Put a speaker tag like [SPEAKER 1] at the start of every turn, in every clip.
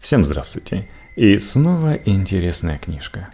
[SPEAKER 1] Всем здравствуйте. И снова интересная книжка.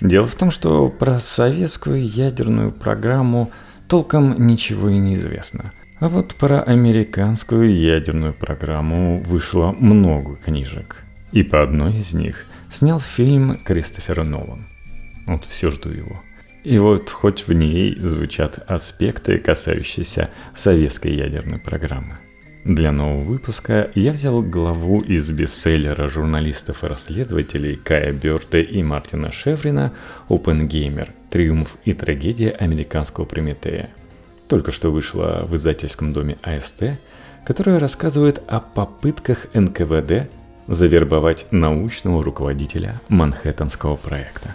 [SPEAKER 1] Дело в том, что про советскую ядерную программу толком ничего и не известно. А вот про американскую ядерную программу вышло много книжек. И по одной из них снял фильм Кристофера Нолан. Вот все жду его. И вот хоть в ней звучат аспекты, касающиеся советской ядерной программы – для нового выпуска я взял главу из бестселлера журналистов и расследователей Кая Бёрта и Мартина Шеврина «Опенгеймер. Триумф и трагедия американского Прометея». Только что вышла в издательском доме АСТ, которая рассказывает о попытках НКВД завербовать научного руководителя Манхэттенского проекта.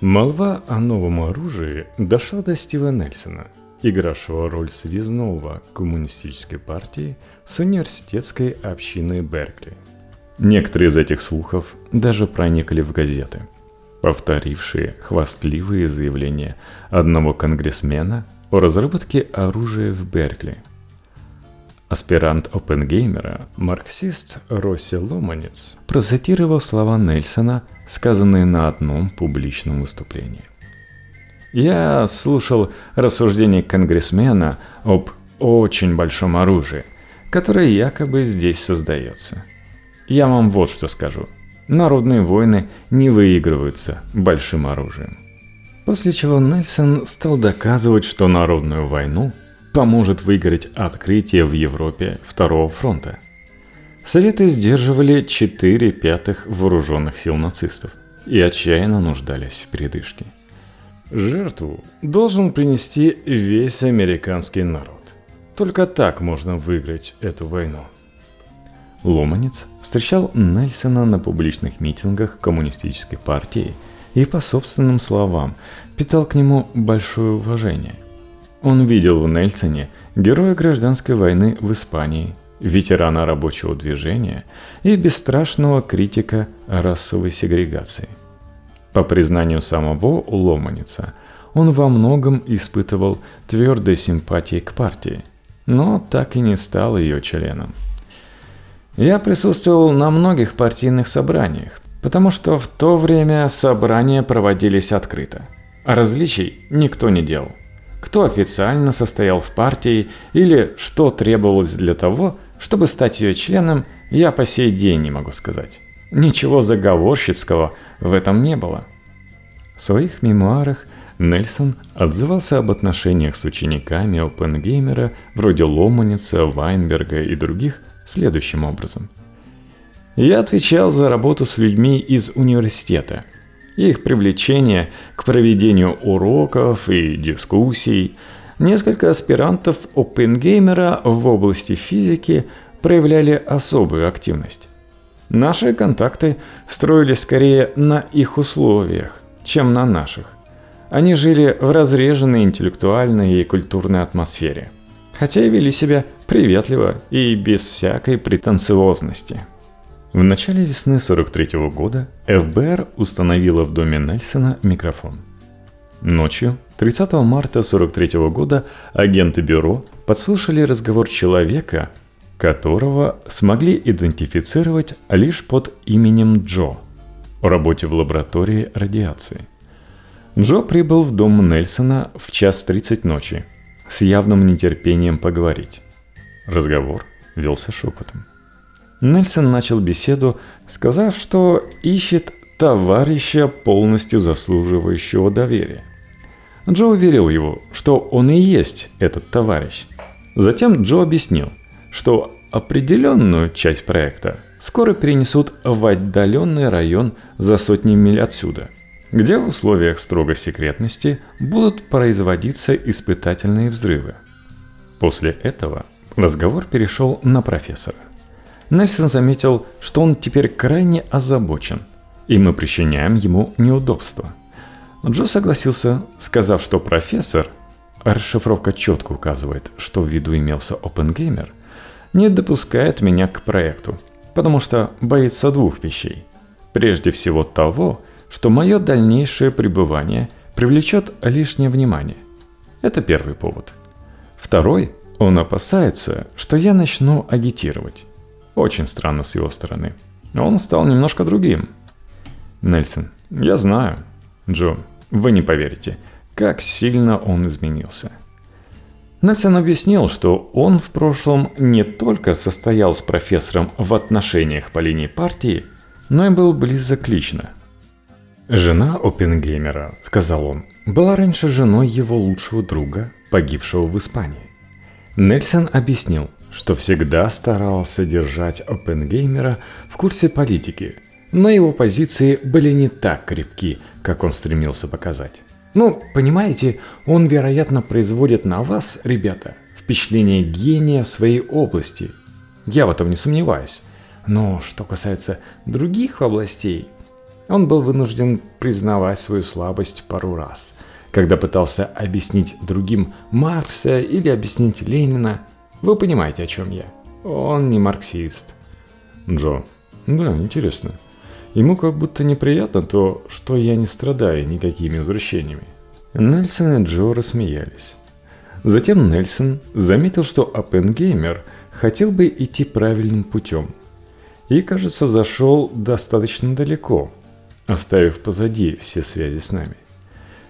[SPEAKER 1] Молва о новом оружии дошла до Стива Нельсона – игравшего роль связного коммунистической партии с университетской общиной Беркли. Некоторые из этих слухов даже проникли в газеты, повторившие хвастливые заявления одного конгрессмена о разработке оружия в Беркли. Аспирант Опенгеймера, марксист Росси Ломанец, процитировал слова Нельсона, сказанные на одном публичном выступлении. Я слушал рассуждения конгрессмена об очень большом оружии, которое якобы здесь создается. Я вам вот что скажу. Народные войны не выигрываются большим оружием. После чего Нельсон стал доказывать, что народную войну поможет выиграть открытие в Европе Второго фронта. Советы сдерживали 4 пятых вооруженных сил нацистов и отчаянно нуждались в передышке – Жертву должен принести весь американский народ. Только так можно выиграть эту войну. Ломанец встречал Нельсона на публичных митингах коммунистической партии и, по собственным словам, питал к нему большое уважение. Он видел в Нельсоне героя гражданской войны в Испании, ветерана рабочего движения и бесстрашного критика расовой сегрегации – по признанию самого Ломаница, он во многом испытывал твердой симпатии к партии, но так и не стал ее членом. Я присутствовал на многих партийных собраниях, потому что в то время собрания проводились открыто, а различий никто не делал. Кто официально состоял в партии или что требовалось для того, чтобы стать ее членом, я по сей день не могу сказать. Ничего заговорщицкого в этом не было. В своих мемуарах Нельсон отзывался об отношениях с учениками Опенгеймера вроде Ломаница, Вайнберга и других следующим образом. «Я отвечал за работу с людьми из университета, их привлечение к проведению уроков и дискуссий. Несколько аспирантов Опенгеймера в области физики проявляли особую активность. Наши контакты строились скорее на их условиях, чем на наших. Они жили в разреженной интеллектуальной и культурной атмосфере, хотя и вели себя приветливо и без всякой претенциозности. В начале весны 43 -го года ФБР установила в доме Нельсона микрофон. Ночью, 30 марта 43 -го года, агенты бюро подслушали разговор человека, которого смогли идентифицировать лишь под именем Джо – о работе в лаборатории радиации. Джо прибыл в дом Нельсона в час 30 ночи с явным нетерпением поговорить. Разговор велся шепотом. Нельсон начал беседу, сказав, что ищет товарища, полностью заслуживающего доверия. Джо уверил его, что он и есть этот товарищ. Затем Джо объяснил, что определенную часть проекта скоро перенесут в отдаленный район за сотни миль отсюда, где в условиях строгой секретности будут производиться испытательные взрывы. После этого разговор перешел на профессора. Нельсон заметил, что он теперь крайне озабочен, и мы причиняем ему неудобства. Джо согласился, сказав, что профессор, расшифровка четко указывает, что в виду имелся OpenGamer, не допускает меня к проекту – потому что боится двух вещей. Прежде всего того, что мое дальнейшее пребывание привлечет лишнее внимание. Это первый повод. Второй, он опасается, что я начну агитировать. Очень странно с его стороны. Он стал немножко другим. Нельсон, я знаю. Джо, вы не поверите, как сильно он изменился. Нельсон объяснил, что он в прошлом не только состоял с профессором в отношениях по линии партии, но и был близок лично. «Жена Оппенгеймера», — сказал он, — «была раньше женой его лучшего друга, погибшего в Испании». Нельсон объяснил, что всегда старался держать Оппенгеймера в курсе политики, но его позиции были не так крепки, как он стремился показать. Ну, понимаете, он, вероятно, производит на вас, ребята, впечатление гения своей области. Я в этом не сомневаюсь. Но что касается других областей, он был вынужден признавать свою слабость пару раз, когда пытался объяснить другим Маркса или объяснить Ленина. Вы понимаете, о чем я. Он не марксист.
[SPEAKER 2] Джо. Да, интересно. Ему как будто неприятно то, что я не страдаю никакими извращениями.
[SPEAKER 1] Нельсон и Джо рассмеялись. Затем Нельсон заметил, что Оппенгеймер хотел бы идти правильным путем. И, кажется, зашел достаточно далеко, оставив позади все связи с нами.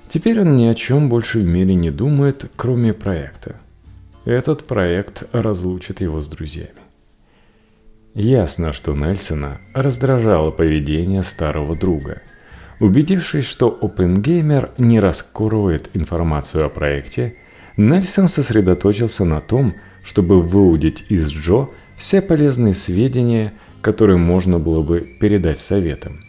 [SPEAKER 1] Теперь он ни о чем больше в мире не думает, кроме проекта. Этот проект разлучит его с друзьями. Ясно, что Нельсона раздражало поведение старого друга. Убедившись, что OpenGamer не раскроет информацию о проекте, Нельсон сосредоточился на том, чтобы выудить из Джо все полезные сведения, которые можно было бы передать советам.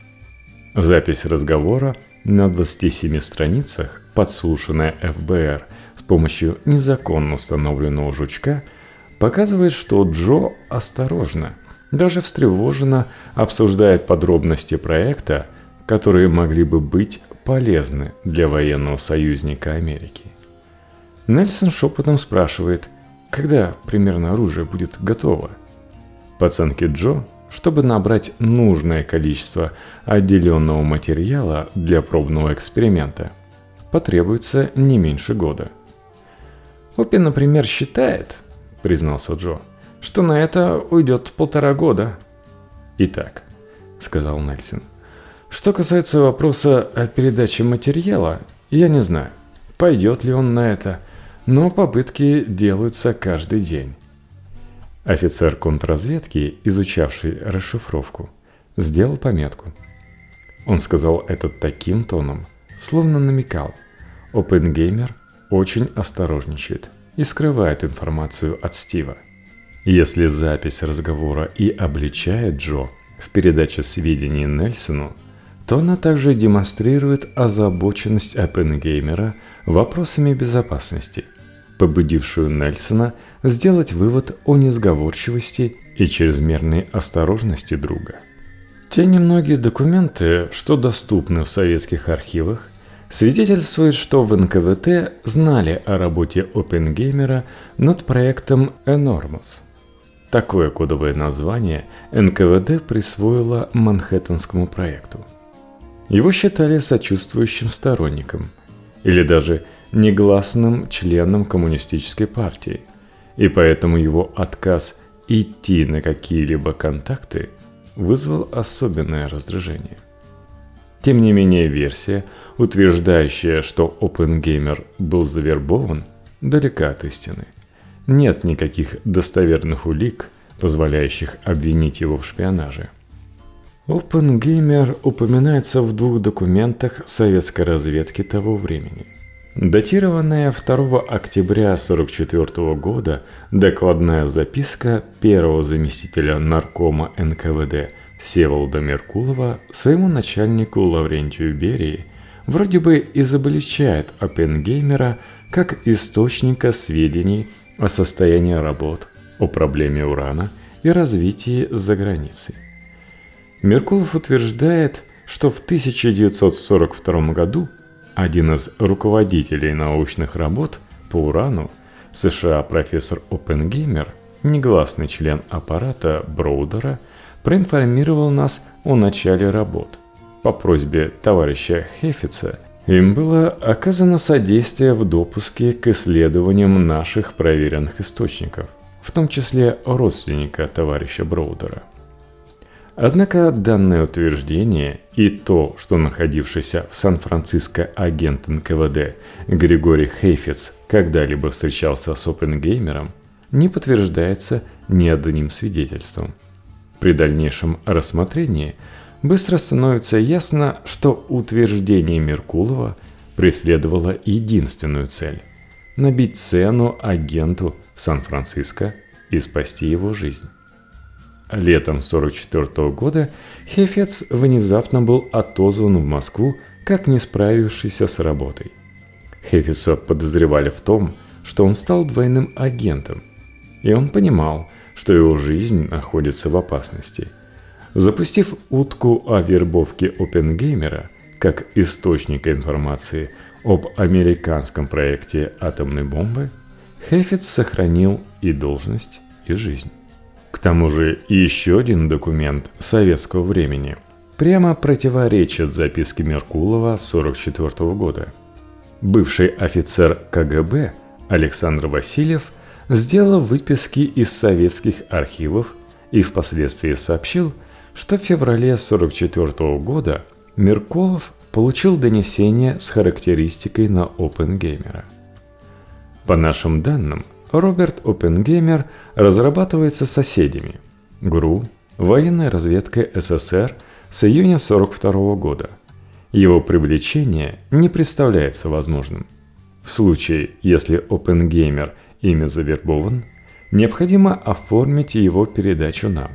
[SPEAKER 1] Запись разговора на 27 страницах, подслушанная ФБР с помощью незаконно установленного жучка, показывает, что Джо осторожно – даже встревоженно обсуждает подробности проекта, которые могли бы быть полезны для военного союзника Америки. Нельсон шепотом спрашивает, когда примерно оружие будет готово. По оценке Джо, чтобы набрать нужное количество отделенного материала для пробного эксперимента, потребуется не меньше года. Опи, например, считает, признался Джо, что на это уйдет полтора года. Итак, сказал Нельсон, что касается вопроса о передаче материала, я не знаю, пойдет ли он на это, но попытки делаются каждый день. Офицер контрразведки, изучавший расшифровку, сделал пометку. Он сказал это таким тоном, словно намекал. Опенгеймер очень осторожничает и скрывает информацию от Стива. Если запись разговора и обличает Джо в передаче сведений Нельсону, то она также демонстрирует озабоченность Оппенгеймера вопросами безопасности, побудившую Нельсона сделать вывод о несговорчивости и чрезмерной осторожности друга. Те немногие документы, что доступны в советских архивах, свидетельствуют, что в НКВТ знали о работе Оппенгеймера над проектом Enormous – Такое кодовое название НКВД присвоило Манхэттенскому проекту. Его считали сочувствующим сторонником или даже негласным членом коммунистической партии, и поэтому его отказ идти на какие-либо контакты вызвал особенное раздражение. Тем не менее, версия, утверждающая, что Опенгеймер был завербован, далека от истины – нет никаких достоверных улик, позволяющих обвинить его в шпионаже. Опенгеймер упоминается в двух документах советской разведки того времени. Датированная 2 октября 1944 года докладная записка первого заместителя наркома НКВД Всеволода Меркулова своему начальнику Лаврентию Берии вроде бы изобличает Оппенгеймера как источника сведений о состоянии работ, о проблеме урана и развитии за границей. Меркулов утверждает, что в 1942 году один из руководителей научных работ по урану в США профессор Оппенгеймер, негласный член аппарата Броудера, проинформировал нас о начале работ. По просьбе товарища Хефица им было оказано содействие в допуске к исследованиям наших проверенных источников. в том числе родственника товарища Броудера. Однако данное утверждение и то, что находившийся в Сан-Франциско агент НКВД Григорий Хейфиц когда-либо встречался с Опенгеймером, не подтверждается ни одним свидетельством. При дальнейшем рассмотрении быстро становится ясно, что утверждение Меркулова преследовало единственную цель – набить цену агенту Сан-Франциско и спасти его жизнь. Летом 1944 года Хефец внезапно был отозван в Москву как не справившийся с работой. Хефеца подозревали в том, что он стал двойным агентом, и он понимал, что его жизнь находится в опасности. Запустив утку о вербовке Опенгеймера как источника информации об американском проекте атомной бомбы, Хефец сохранил и должность, и жизнь. К тому же еще один документ советского времени прямо противоречит записке Меркулова 1944 года. Бывший офицер КГБ Александр Васильев сделал выписки из советских архивов и впоследствии сообщил, что в феврале 1944 года Меркулов получил донесение с характеристикой на Опенгеймера. По нашим данным, Роберт Оппенгеймер разрабатывается соседями ГРУ, военная разведка СССР с июня 1942 года. Его привлечение не представляется возможным. В случае, если Оппенгеймер ими завербован, необходимо оформить его передачу нам.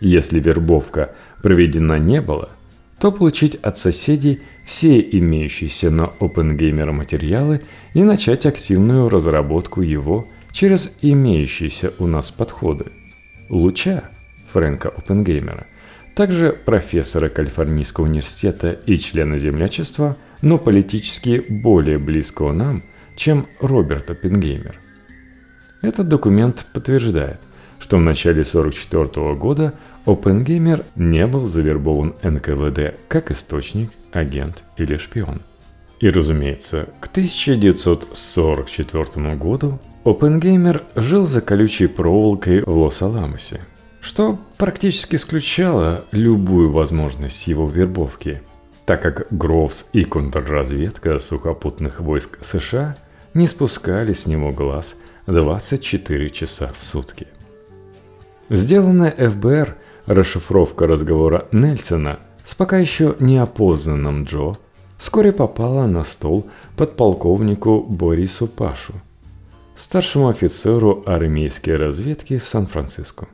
[SPEAKER 1] Если вербовка проведена не было, то получить от соседей все имеющиеся на Опенгеймера материалы и начать активную разработку его – через имеющиеся у нас подходы. Луча Фрэнка Опенгеймера, также профессора Калифорнийского университета и члена землячества, но политически более близкого нам, чем Роберт Оппенгеймер. Этот документ подтверждает, что в начале 1944 года Оппенгеймер не был завербован НКВД как источник, агент или шпион. И, разумеется, к 1944 году Опенгеймер жил за колючей проволокой в Лос-Аламосе, что практически исключало любую возможность его вербовки, так как Гроувс и контрразведка сухопутных войск США не спускали с него глаз 24 часа в сутки. Сделанная ФБР расшифровка разговора Нельсона с пока еще неопознанным Джо вскоре попала на стол подполковнику Борису Пашу – старшему офицеру армейской разведки в Сан-Франциско.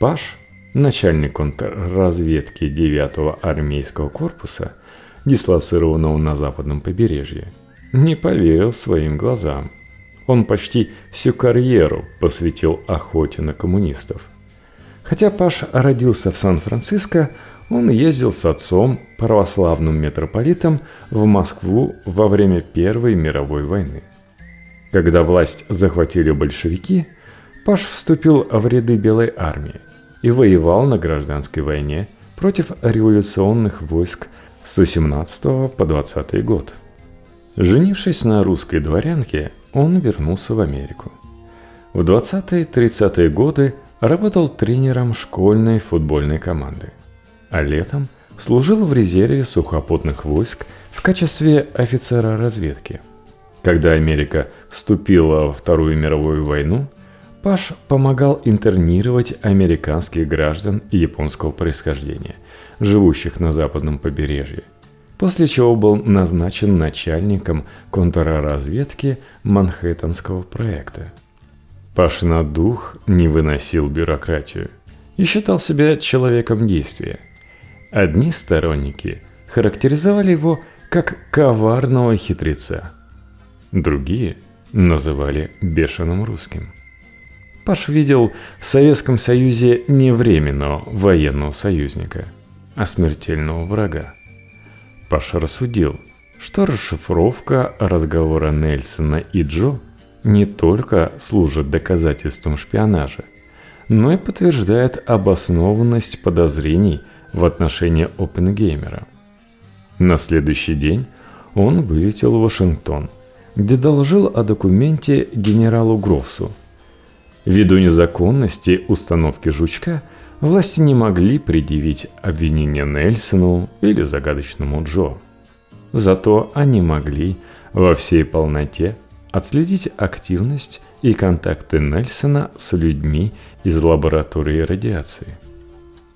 [SPEAKER 1] Паш, начальник контрразведки 9-го армейского корпуса, дислоцированного на западном побережье, не поверил своим глазам. Он почти всю карьеру посвятил охоте на коммунистов. Хотя Паш родился в Сан-Франциско, он ездил с отцом, православным митрополитом, в Москву во время Первой мировой войны. Когда власть захватили большевики, Паш вступил в ряды Белой армии и воевал на гражданской войне против революционных войск с 18 по 20 год. Женившись на русской дворянке, он вернулся в Америку. В 20-30-е годы работал тренером школьной футбольной команды, а летом служил в резерве сухопутных войск в качестве офицера разведки – когда Америка вступила во Вторую мировую войну, Паш помогал интернировать американских граждан японского происхождения, живущих на западном побережье, после чего был назначен начальником контрразведки Манхэттенского проекта. Паш на дух не выносил бюрократию и считал себя человеком действия. Одни сторонники характеризовали его как коварного хитреца – Другие называли бешеным русским. Паш видел в Советском Союзе не временного военного союзника, а смертельного врага. Паш рассудил, что расшифровка разговора Нельсона и Джо не только служит доказательством шпионажа, но и подтверждает обоснованность подозрений в отношении Опенгеймера. На следующий день он вылетел в Вашингтон – где доложил о документе генералу Грофсу. Ввиду незаконности установки жучка, власти не могли предъявить обвинение Нельсону или загадочному Джо. Зато они могли во всей полноте отследить активность и контакты Нельсона с людьми из лаборатории радиации.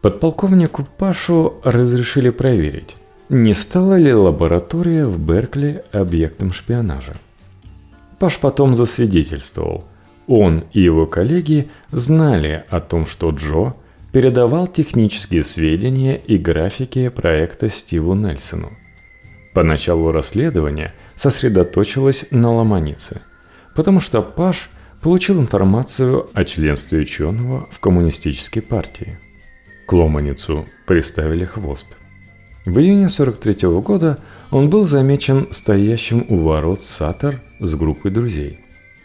[SPEAKER 1] Подполковнику Пашу разрешили проверить, не стала ли лаборатория в Беркли объектом шпионажа. Паш потом засвидетельствовал. Он и его коллеги знали о том, что Джо передавал технические сведения и графики проекта Стиву Нельсону. Поначалу расследование сосредоточилось на Ломанице, потому что Паш получил информацию о членстве ученого в коммунистической партии. К Ломаницу приставили хвост. В июне 43 -го года он был замечен стоящим у ворот Сатор с группой друзей.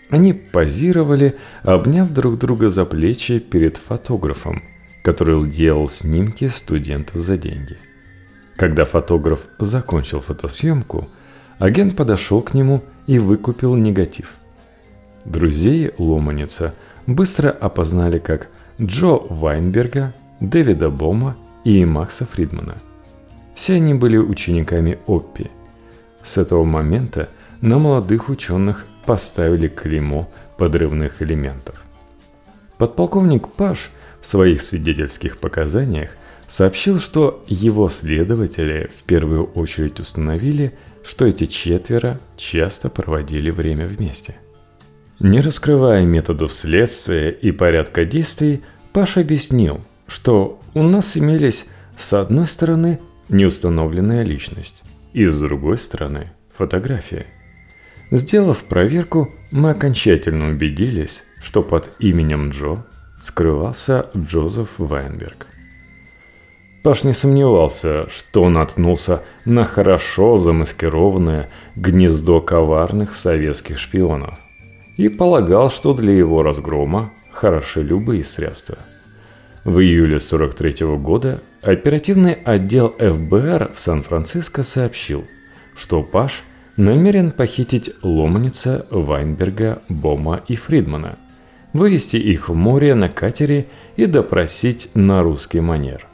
[SPEAKER 1] Они позировали, обняв друг друга за плечи перед фотографом, который делал снимки студентов за деньги. Когда фотограф закончил фотосъемку, агент подошел к нему и выкупил негатив. Друзей Ломаница быстро опознали как Джо Вайнберга, Дэвида Бома и Макса Фридмана. Все они были учениками Оппи. С этого момента – на молодых ученых поставили клеймо подрывных элементов. Подполковник Паш в своих свидетельских показаниях сообщил, что его следователи в первую очередь установили, что эти четверо часто проводили время вместе. Не раскрывая методов следствия и порядка действий, Паш объяснил, что у нас имелись с одной стороны неустановленная личность и с другой стороны фотография – Сделав проверку, мы окончательно убедились, что под именем Джо скрывался Джозеф Вайнберг. Паш не сомневался, что наткнулся на хорошо замаскированное гнездо коварных советских шпионов и полагал, что для его разгрома хороши любые средства. В июле 43 -го года оперативный отдел ФБР в Сан-Франциско сообщил, что Паш – намерен похитить Ломаница, Вайнберга, Бома и Фридмана, вывести их в море на катере и допросить на русский манер.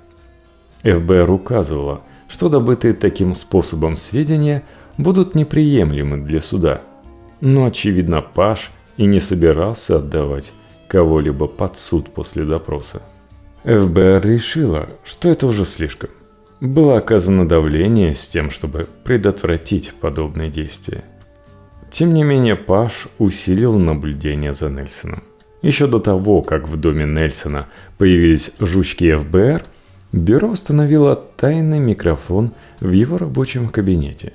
[SPEAKER 1] ФБР указывала, что добытые таким способом сведения будут неприемлемы для суда. Но, очевидно, Паш и не собирался отдавать кого-либо под суд после допроса. ФБР решила, что это уже слишком – было оказано давление с тем, чтобы предотвратить подобные действия. Тем не менее, Паш усилил наблюдение за Нельсоном. Еще до того, как в доме Нельсона появились жучки ФБР, бюро установило тайный микрофон в его рабочем кабинете.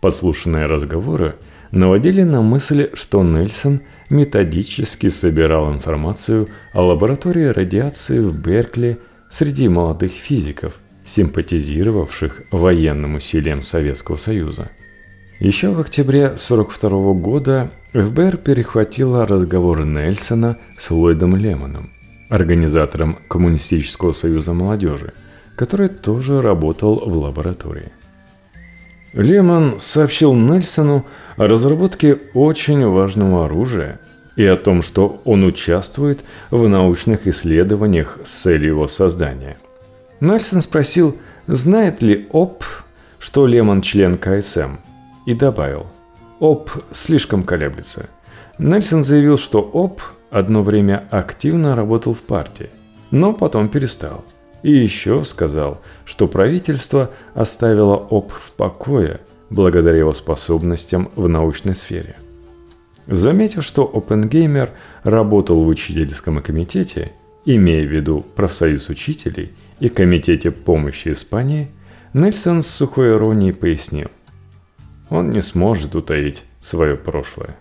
[SPEAKER 1] Послушанные разговоры наводили на мысль, что Нельсон методически собирал информацию о лаборатории радиации в Беркли среди молодых физиков – симпатизировавших военным усилиям Советского Союза. Еще в октябре 1942 года ФБР перехватило разговоры Нельсона с Ллойдом Лемоном, организатором Коммунистического союза молодежи, который тоже работал в лаборатории. Лемон сообщил Нельсону о разработке очень важного оружия и о том, что он участвует в научных исследованиях с целью его создания – Нельсон спросил, знает ли ОП, что Лемон член КСМ, и добавил, ОП слишком колеблется. Нельсон заявил, что ОП одно время активно работал в партии, но потом перестал. И еще сказал, что правительство оставило ОП в покое благодаря его способностям в научной сфере. Заметив, что Опенгеймер работал в учительском комитете, имея в виду профсоюз учителей – и Комитете помощи Испании, Нельсон с сухой иронией пояснил. Он не сможет утаить свое прошлое.